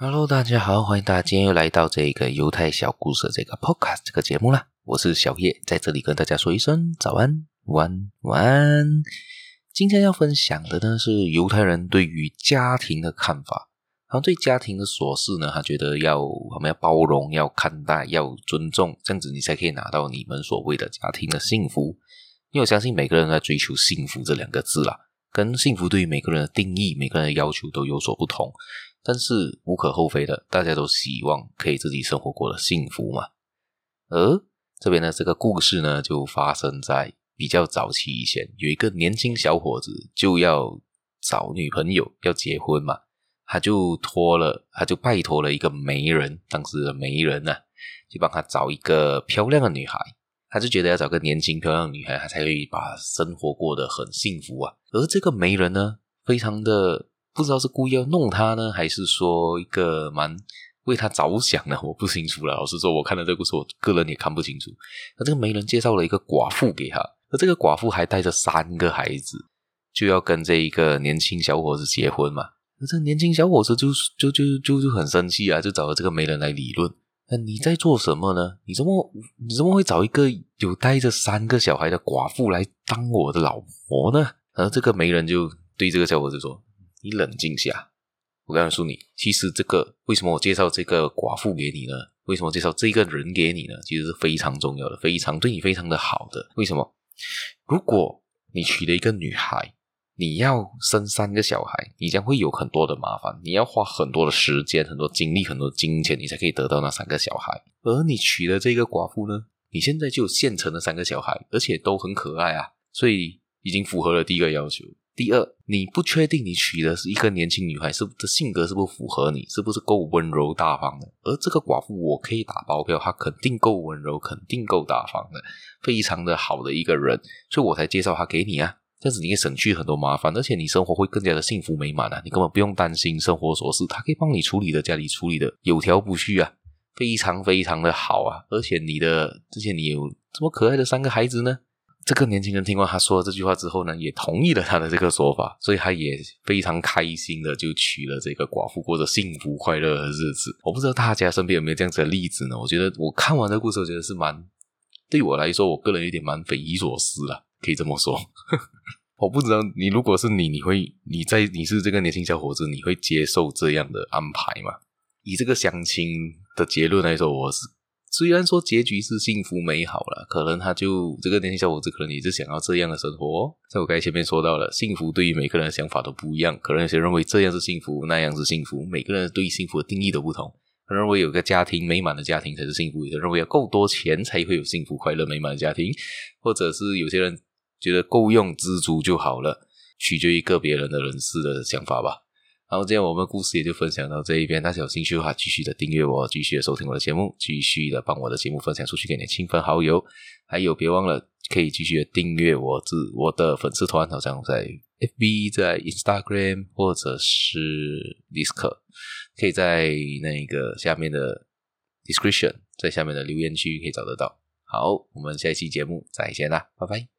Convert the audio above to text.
Hello，大家好，欢迎大家今天又来到这个犹太小故事这个 Podcast 这个节目啦。我是小叶，在这里跟大家说一声早安、晚安、晚安。今天要分享的呢是犹太人对于家庭的看法。然后对家庭的琐事呢，他觉得要我们要包容、要看待、要尊重，这样子你才可以拿到你们所谓的家庭的幸福。因为我相信每个人在追求幸福这两个字啦，跟幸福对于每个人的定义、每个人的要求都有所不同。但是无可厚非的，大家都希望可以自己生活过得幸福嘛。而这边的这个故事呢，就发生在比较早期以前，有一个年轻小伙子就要找女朋友，要结婚嘛，他就托了，他就拜托了一个媒人，当时的媒人呢、啊，就帮他找一个漂亮的女孩。他就觉得要找个年轻漂亮的女孩，他才可以把生活过得很幸福啊。而这个媒人呢，非常的。不知道是故意要弄他呢，还是说一个蛮为他着想的，我不清楚了。老实说，我看了这个故事，我个人也看不清楚。那这个媒人介绍了一个寡妇给他，而这个寡妇还带着三个孩子，就要跟这一个年轻小伙子结婚嘛。那这年轻小伙子就就就就就很生气啊，就找了这个媒人来理论。那你在做什么呢？你怎么你怎么会找一个有带着三个小孩的寡妇来当我的老婆呢？而这个媒人就对这个小伙子说。你冷静下，我告诉你，其实这个为什么我介绍这个寡妇给你呢？为什么介绍这个人给你呢？其实是非常重要的，非常对你非常的好的。为什么？如果你娶了一个女孩，你要生三个小孩，你将会有很多的麻烦，你要花很多的时间、很多精力、很多金钱，你才可以得到那三个小孩。而你娶了这个寡妇呢，你现在就有现成的三个小孩，而且都很可爱啊，所以已经符合了第一个要求。第二，你不确定你娶的是一个年轻女孩，是的性格是不符合你，是不是够温柔大方的？而这个寡妇，我可以打包票，她肯定够温柔，肯定够大方的，非常的好的一个人，所以我才介绍她给你啊。这样子你可以省去很多麻烦，而且你生活会更加的幸福美满啊！你根本不用担心生活琐事，她可以帮你处理的，家里处理的有条不紊啊，非常非常的好啊！而且你的之前你有这么可爱的三个孩子呢。这个年轻人听完他说了这句话之后呢，也同意了他的这个说法，所以他也非常开心的就娶了这个寡妇，过着幸福快乐的日子。我不知道大家身边有没有这样子的例子呢？我觉得我看完这个故事，我觉得是蛮，对我来说，我个人有点蛮匪夷所思了，可以这么说。我不知道你如果是你，你会你在你是这个年轻小伙子，你会接受这样的安排吗？以这个相亲的结论来说，我是。虽然说结局是幸福美好了，可能他就这个年轻小伙子可能也是想要这样的生活。在我刚才前面说到了，幸福对于每个人的想法都不一样，可能有些人认为这样是幸福，那样是幸福，每个人对于幸福的定义都不同。可能认为有个家庭美满的家庭才是幸福，有些认为要够多钱才会有幸福快乐美满的家庭，或者是有些人觉得够用知足就好了，取决于个别人的人士的想法吧。好，今天我们故事也就分享到这一边。大家有兴趣的话，继续的订阅我，继续的收听我的节目，继续的帮我的节目分享出去给你的亲朋好友。还有，别忘了可以继续的订阅我自我的粉丝团，好像在 FB、在 Instagram 或者是 Discord，可以在那个下面的 description，在下面的留言区可以找得到。好，我们下一期节目再见啦，拜拜。